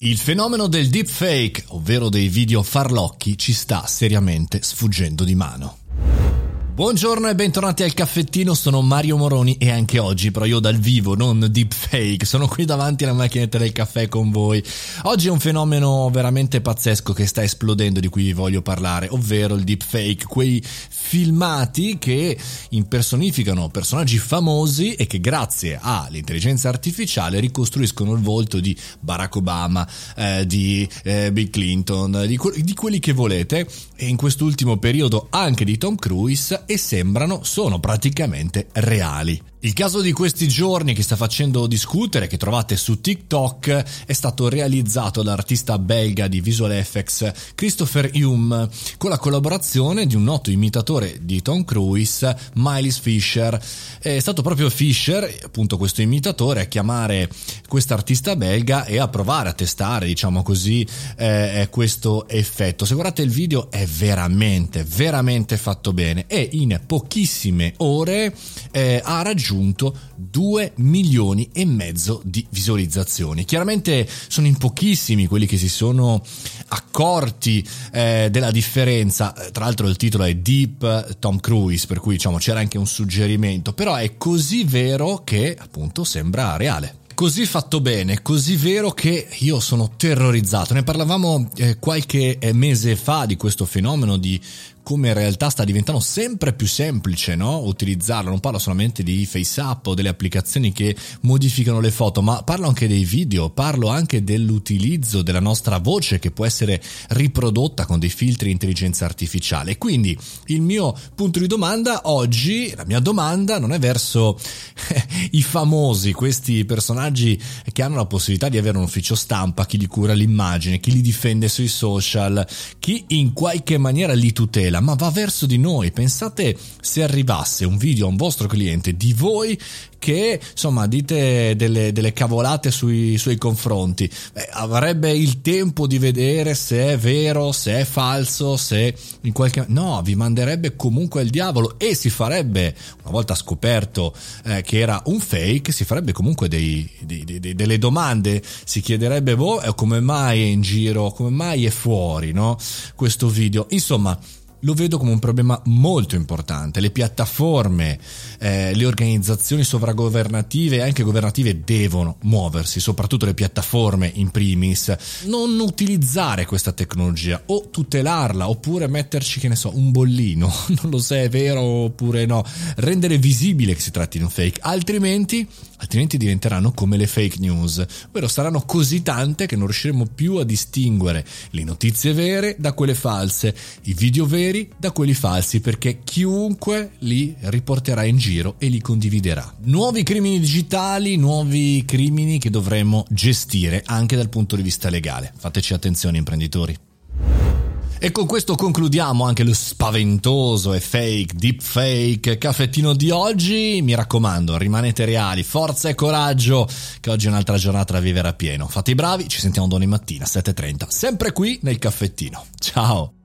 Il fenomeno del deepfake, ovvero dei video farlocchi, ci sta seriamente sfuggendo di mano. Buongiorno e bentornati al caffettino, sono Mario Moroni e anche oggi, però io dal vivo, non deepfake, sono qui davanti alla macchinetta del caffè con voi. Oggi è un fenomeno veramente pazzesco che sta esplodendo di cui vi voglio parlare, ovvero il deepfake, quei filmati che impersonificano personaggi famosi e che grazie all'intelligenza artificiale ricostruiscono il volto di Barack Obama, eh, di eh, Bill Clinton, di, di quelli che volete e in quest'ultimo periodo anche di Tom Cruise e sembrano, sono praticamente reali. Il caso di questi giorni che sta facendo discutere, che trovate su TikTok, è stato realizzato dall'artista belga di visual effects Christopher Hume con la collaborazione di un noto imitatore di Tom Cruise, Miles Fisher. È stato proprio Fisher, appunto questo imitatore, a chiamare quest'artista belga e a provare a testare, diciamo così, eh, questo effetto. Se guardate il video è veramente, veramente fatto bene e in pochissime ore eh, ha raggiunto raggiunto 2 milioni e mezzo di visualizzazioni. Chiaramente sono in pochissimi quelli che si sono accorti eh, della differenza. Tra l'altro il titolo è Deep Tom Cruise, per cui diciamo c'era anche un suggerimento, però è così vero che appunto sembra reale così fatto bene, così vero che io sono terrorizzato. Ne parlavamo eh, qualche eh, mese fa di questo fenomeno di come in realtà sta diventando sempre più semplice no? utilizzarlo. Non parlo solamente di FaceApp o delle applicazioni che modificano le foto, ma parlo anche dei video, parlo anche dell'utilizzo della nostra voce che può essere riprodotta con dei filtri di intelligenza artificiale. Quindi il mio punto di domanda oggi, la mia domanda non è verso i famosi, questi personaggi che hanno la possibilità di avere un ufficio stampa, chi gli cura l'immagine, chi li difende sui social, chi in qualche maniera li tutela quella, ma va verso di noi. Pensate se arrivasse un video a un vostro cliente di voi che insomma dite delle, delle cavolate sui suoi confronti. Beh, avrebbe il tempo di vedere se è vero, se è falso, se in qualche no, vi manderebbe comunque al diavolo e si farebbe una volta scoperto eh, che era un fake, si farebbe comunque dei, dei, dei, delle domande, si chiederebbe boh, come mai è in giro, come mai è fuori, no? Questo video. Insomma, lo vedo come un problema molto importante. Le piattaforme, eh, le organizzazioni sovragovernative e anche governative devono muoversi, soprattutto le piattaforme in primis, non utilizzare questa tecnologia o tutelarla oppure metterci, che ne so, un bollino, non lo so è vero oppure no, rendere visibile che si tratti di un fake, altrimenti, altrimenti diventeranno come le fake news, ovvero saranno così tante che non riusciremo più a distinguere le notizie vere da quelle false, i video veri veri da quelli falsi perché chiunque li riporterà in giro e li condividerà. Nuovi crimini digitali, nuovi crimini che dovremo gestire anche dal punto di vista legale. Fateci attenzione imprenditori. E con questo concludiamo anche lo spaventoso e fake, deep fake caffettino di oggi. Mi raccomando, rimanete reali, forza e coraggio, che oggi è un'altra giornata da vivere a pieno. Fate i bravi, ci sentiamo domani mattina 7.30, sempre qui nel caffettino. Ciao!